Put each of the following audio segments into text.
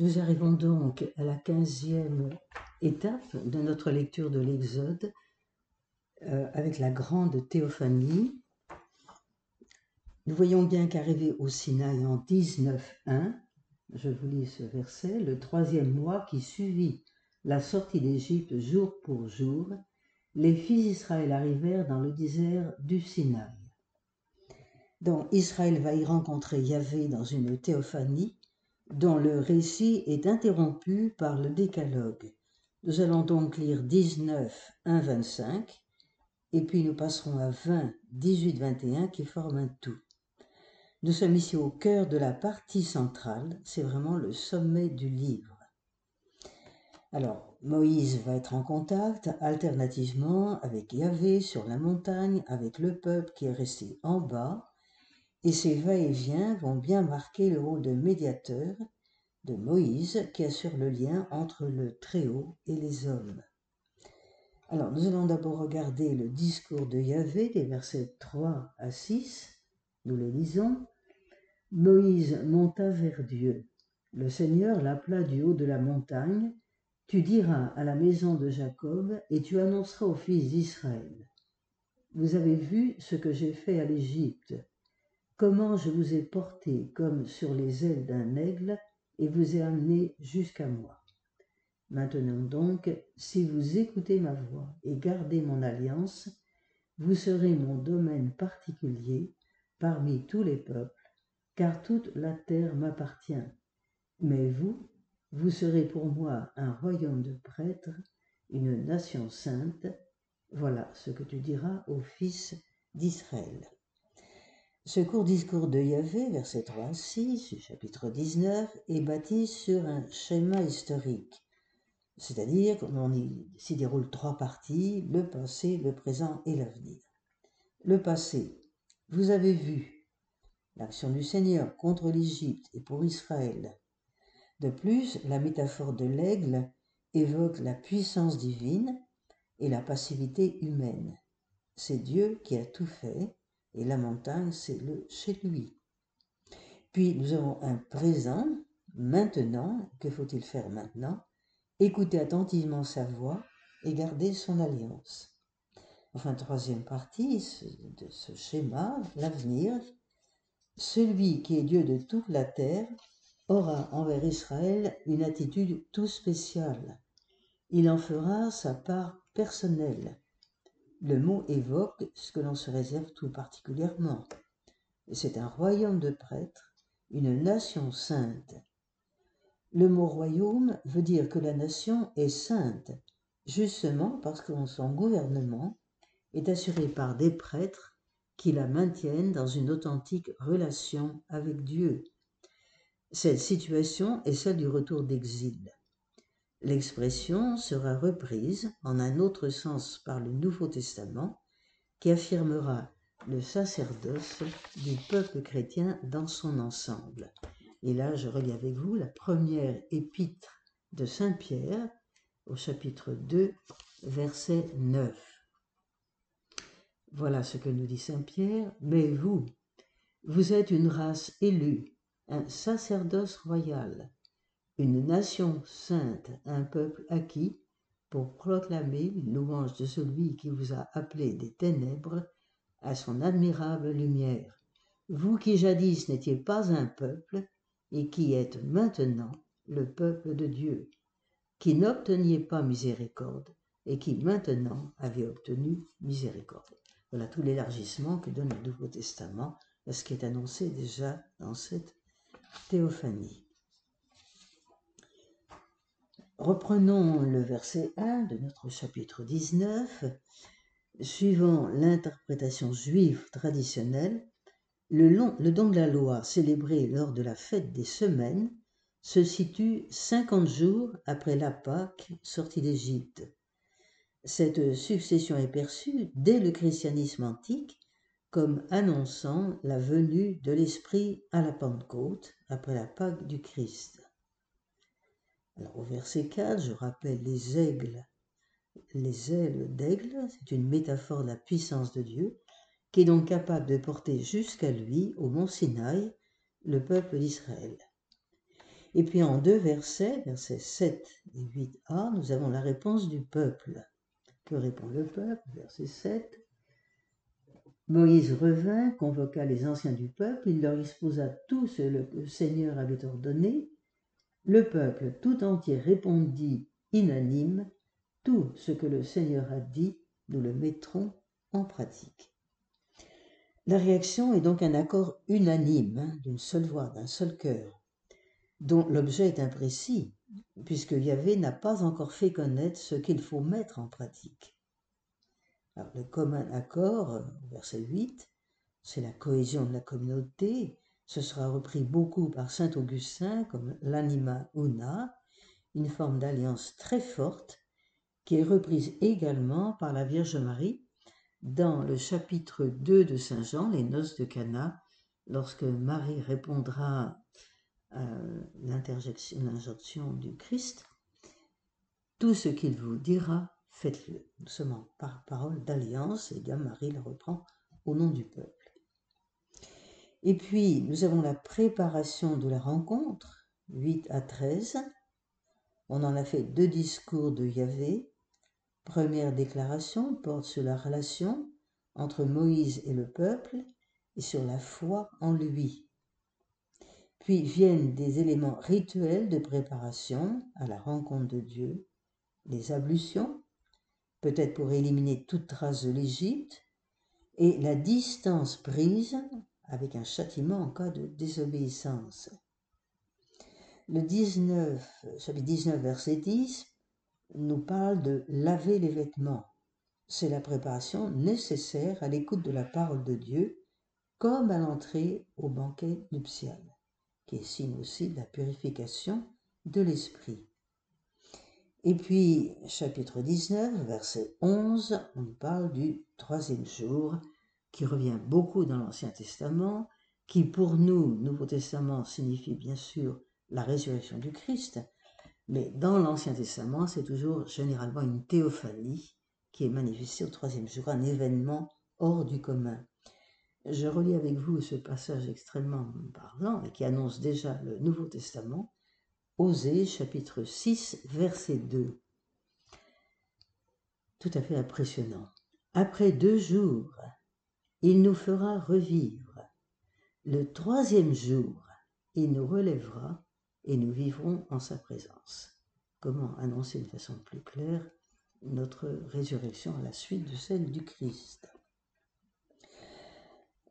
Nous arrivons donc à la quinzième étape de notre lecture de l'Exode euh, avec la grande théophanie. Nous voyons bien qu'arrivé au Sinaï en 19.1, je vous lis ce verset, le troisième mois qui suivit la sortie d'Égypte jour pour jour, les fils d'Israël arrivèrent dans le désert du Sinaï. Donc Israël va y rencontrer Yahvé dans une théophanie dont le récit est interrompu par le décalogue. Nous allons donc lire 19, 1, 25, et puis nous passerons à 20, 18, 21 qui forment un tout. Nous sommes ici au cœur de la partie centrale, c'est vraiment le sommet du livre. Alors, Moïse va être en contact alternativement avec Yahvé sur la montagne, avec le peuple qui est resté en bas, et ces va-et-vient vont bien marquer le rôle de médiateur de Moïse qui assure le lien entre le Très-Haut et les hommes. Alors, nous allons d'abord regarder le discours de Yahvé des versets 3 à 6. Nous le lisons. Moïse monta vers Dieu. Le Seigneur l'appela du haut de la montagne. Tu diras à la maison de Jacob et tu annonceras aux fils d'Israël. Vous avez vu ce que j'ai fait à l'Égypte comment je vous ai porté comme sur les ailes d'un aigle et vous ai amené jusqu'à moi. Maintenant donc, si vous écoutez ma voix et gardez mon alliance, vous serez mon domaine particulier parmi tous les peuples, car toute la terre m'appartient. Mais vous, vous serez pour moi un royaume de prêtres, une nation sainte. Voilà ce que tu diras aux fils d'Israël. Ce court discours de Yahvé, verset 3 à 6, chapitre 19, est bâti sur un schéma historique, c'est-à-dire qu'on s'y déroule trois parties, le passé, le présent et l'avenir. Le passé, vous avez vu l'action du Seigneur contre l'Égypte et pour Israël. De plus, la métaphore de l'aigle évoque la puissance divine et la passivité humaine. C'est Dieu qui a tout fait et la montagne, c'est le chez lui. Puis nous avons un présent, maintenant. Que faut-il faire maintenant? Écouter attentivement sa voix et garder son alliance. Enfin, troisième partie de ce schéma, l'avenir. Celui qui est Dieu de toute la terre aura envers Israël une attitude tout spéciale. Il en fera sa part personnelle le mot évoque ce que l'on se réserve tout particulièrement. C'est un royaume de prêtres, une nation sainte. Le mot royaume veut dire que la nation est sainte, justement parce que son gouvernement est assuré par des prêtres qui la maintiennent dans une authentique relation avec Dieu. Cette situation est celle du retour d'exil. L'expression sera reprise en un autre sens par le Nouveau Testament qui affirmera le sacerdoce du peuple chrétien dans son ensemble. Et là, je relis avec vous la première épître de Saint Pierre au chapitre 2, verset 9. Voilà ce que nous dit Saint Pierre. Mais vous, vous êtes une race élue, un sacerdoce royal, une nation sainte, un peuple acquis, pour proclamer une louange de celui qui vous a appelé des ténèbres à son admirable lumière. Vous qui jadis n'étiez pas un peuple, et qui êtes maintenant le peuple de Dieu, qui n'obteniez pas miséricorde, et qui maintenant avez obtenu miséricorde. Voilà tout l'élargissement que donne le Nouveau Testament à ce qui est annoncé déjà dans cette théophanie. Reprenons le verset 1 de notre chapitre 19. Suivant l'interprétation juive traditionnelle, le, le, don de la loi célébré lors de la fête des semaines se situe 50 jours après la Pâque sortie d'Égypte. Cette succession est perçue dès le christianisme antique comme annonçant la venue de l'Esprit à la Pentecôte après la Pâque du Christ au verset 4, je rappelle les aigles. Les ailes d'aigle, c'est une métaphore de la puissance de Dieu, qui est donc capable de porter jusqu'à lui, au mont Sinaï, le peuple d'Israël. Et puis en deux versets, versets 7 et 8a, nous avons la réponse du peuple. Que répond le peuple? Verset 7. Moïse revint, convoqua les anciens du peuple, il leur exposa tout ce que le Seigneur avait ordonné. Le peuple tout entier répondit inanime, tout ce que le Seigneur a dit, nous le mettrons en pratique. La réaction est donc un accord unanime, hein, d'une seule voix, d'un seul cœur, dont l'objet est imprécis, puisque Yahvé n'a pas encore fait connaître ce qu'il faut mettre en pratique le commun accord, verset 8, c'est la cohésion de la communauté. Ce sera repris beaucoup par saint Augustin comme l'anima una, une forme d'alliance très forte qui est reprise également par la Vierge Marie dans le chapitre 2 de Saint Jean, les noces de Cana, lorsque Marie répondra à l'injonction du Christ. Tout ce qu'il vous dira, faites-le. Nous sommes en par parole d'alliance, et bien Marie le reprend au nom du peuple. Et puis, nous avons la préparation de la rencontre, 8 à 13. On en a fait deux discours de Yahvé. Première déclaration porte sur la relation entre Moïse et le peuple et sur la foi en lui. Puis viennent des éléments rituels de préparation à la rencontre de Dieu, les ablutions, peut-être pour éliminer toute trace de l'Égypte, et la distance prise avec un châtiment en cas de désobéissance. Le 19, chapitre 19, verset 10, nous parle de laver les vêtements. C'est la préparation nécessaire à l'écoute de la parole de Dieu, comme à l'entrée au banquet nuptial, qui est signe aussi de la purification de l'esprit. Et puis, chapitre 19, verset 11, on parle du troisième jour, qui revient beaucoup dans l'Ancien Testament, qui pour nous, Nouveau Testament, signifie bien sûr la résurrection du Christ, mais dans l'Ancien Testament, c'est toujours généralement une théophanie qui est manifestée au troisième jour, un événement hors du commun. Je relis avec vous ce passage extrêmement parlant et qui annonce déjà le Nouveau Testament, Osée chapitre 6 verset 2. Tout à fait impressionnant. Après deux jours, il nous fera revivre. Le troisième jour, il nous relèvera et nous vivrons en sa présence. Comment annoncer de façon plus claire notre résurrection à la suite de celle du Christ?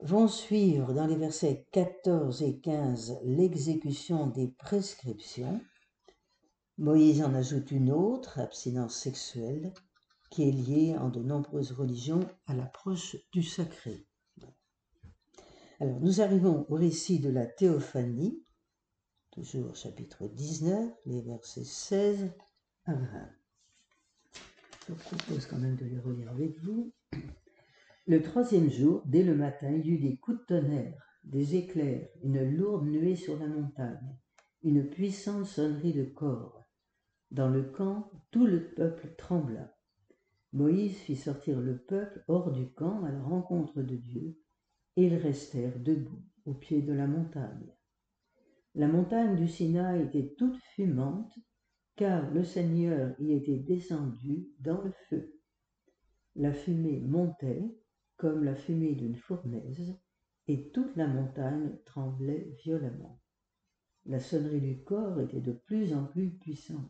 Vont suivre dans les versets 14 et 15 l'exécution des prescriptions. Moïse en ajoute une autre, abstinence sexuelle, qui est liée en de nombreuses religions à l'approche du sacré. Alors nous arrivons au récit de la théophanie, toujours chapitre 19, les versets 16 à 20. Je vous propose quand même de les relire avec vous. Le troisième jour, dès le matin, il y eut des coups de tonnerre, des éclairs, une lourde nuée sur la montagne, une puissante sonnerie de corps. Dans le camp, tout le peuple trembla. Moïse fit sortir le peuple hors du camp à la rencontre de Dieu, et ils restèrent debout au pied de la montagne. La montagne du Sinaï était toute fumante, car le Seigneur y était descendu dans le feu. La fumée montait, comme la fumée d'une fournaise, et toute la montagne tremblait violemment. La sonnerie du corps était de plus en plus puissante.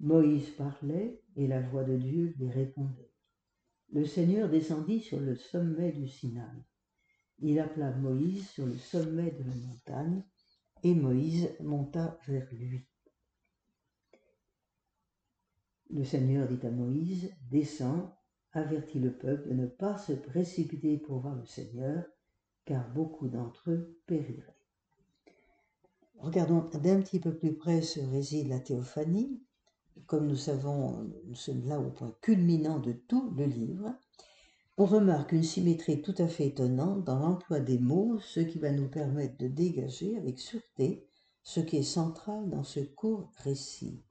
Moïse parlait et la voix de Dieu lui répondait. Le Seigneur descendit sur le sommet du Sinaï. Il appela Moïse sur le sommet de la montagne et Moïse monta vers lui. Le Seigneur dit à Moïse, Descends avertit le peuple de ne pas se précipiter pour voir le Seigneur, car beaucoup d'entre eux périraient. Regardons d'un petit peu plus près ce réside la théophanie. Comme nous savons, nous sommes là au point culminant de tout le livre. On remarque une symétrie tout à fait étonnante dans l'emploi des mots, ce qui va nous permettre de dégager avec sûreté ce qui est central dans ce court récit.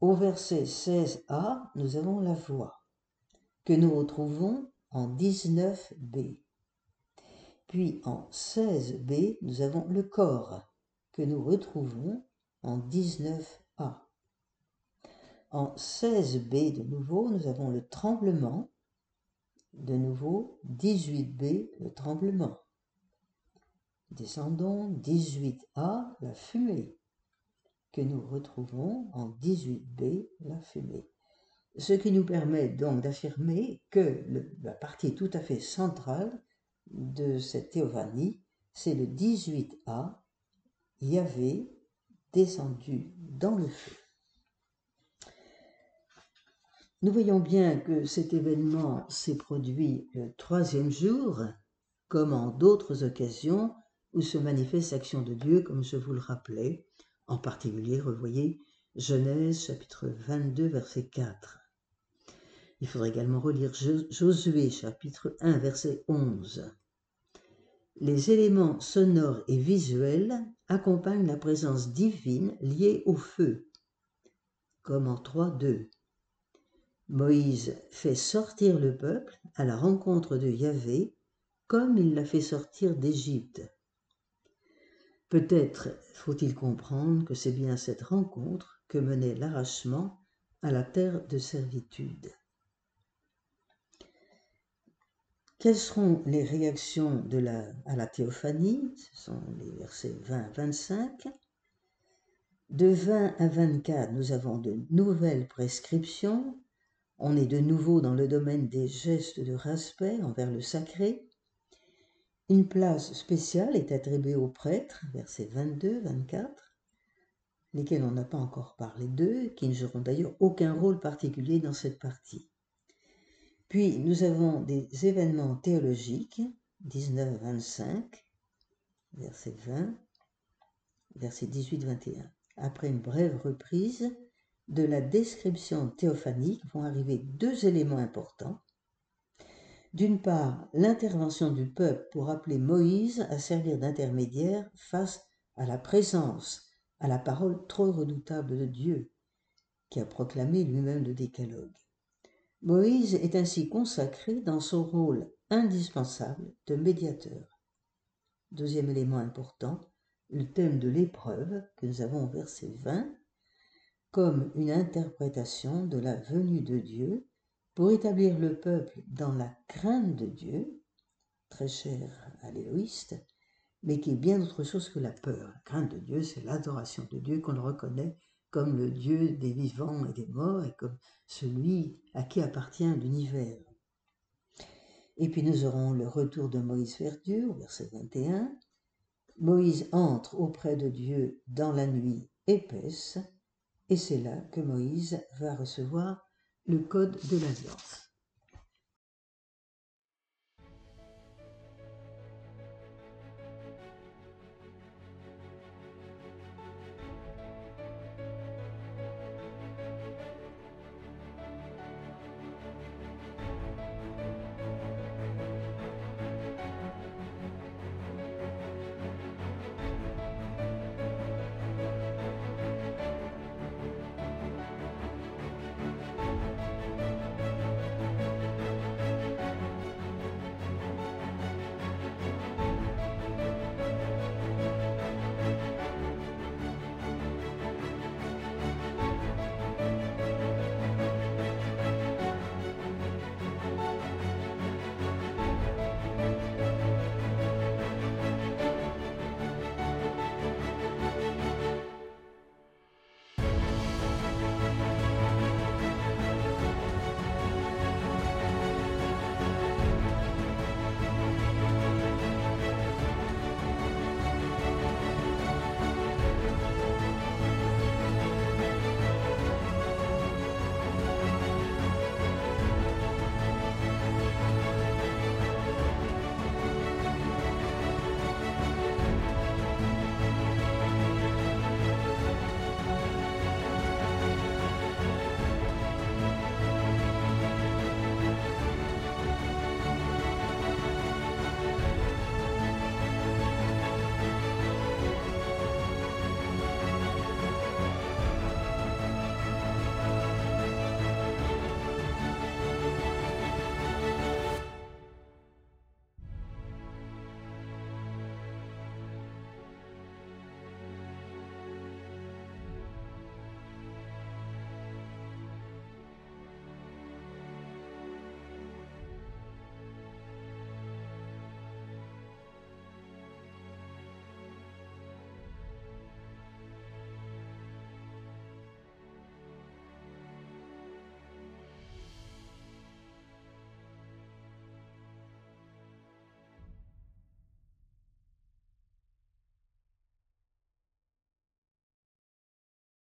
Au verset 16a, nous avons la voix que nous retrouvons en 19b. Puis en 16b, nous avons le corps, que nous retrouvons en 19a. En 16b de nouveau, nous avons le tremblement. De nouveau, 18b, le tremblement. Descendons, 18a, la fumée, que nous retrouvons en 18b, la fumée. Ce qui nous permet donc d'affirmer que la partie tout à fait centrale de cette théophanie, c'est le 18a, Yahvé descendu dans le feu. Nous voyons bien que cet événement s'est produit le troisième jour, comme en d'autres occasions où se manifeste l'action de Dieu, comme je vous le rappelais, en particulier, revoyez Genèse chapitre 22, verset 4. Il faudrait également relire Josué chapitre 1, verset 11. Les éléments sonores et visuels accompagnent la présence divine liée au feu, comme en 3.2. Moïse fait sortir le peuple à la rencontre de Yahvé comme il l'a fait sortir d'Égypte. Peut-être faut-il comprendre que c'est bien cette rencontre que menait l'arrachement à la terre de servitude. Quelles seront les réactions à la théophanie? Ce sont les versets 20 à 25. De 20 à 24, nous avons de nouvelles prescriptions on est de nouveau dans le domaine des gestes de respect envers le sacré. Une place spéciale est attribuée aux prêtres, versets 22-24, lesquels on n'a pas encore parlé d'eux, qui ne joueront d'ailleurs aucun rôle particulier dans cette partie. Puis nous avons des événements théologiques, 19-25, verset 20, verset 18-21. Après une brève reprise, de la description théophanique vont arriver deux éléments importants. D'une part, l'intervention du peuple pour appeler Moïse à servir d'intermédiaire face à la présence, à la parole trop redoutable de Dieu, qui a proclamé lui-même le décalogue. Moïse est ainsi consacré dans son rôle indispensable de médiateur. Deuxième élément important, le thème de l'épreuve que nous avons au verset 20 comme une interprétation de la venue de Dieu pour établir le peuple dans la crainte de Dieu, très cher à l'éloïste, mais qui est bien autre chose que la peur. La crainte de Dieu, c'est l'adoration de Dieu qu'on reconnaît comme le Dieu des vivants et des morts et comme celui à qui appartient l'univers. Et puis nous aurons le retour de Moïse vers Dieu, au verset 21. Moïse entre auprès de Dieu dans la nuit épaisse, et c'est là que Moïse va recevoir le code de l'alliance.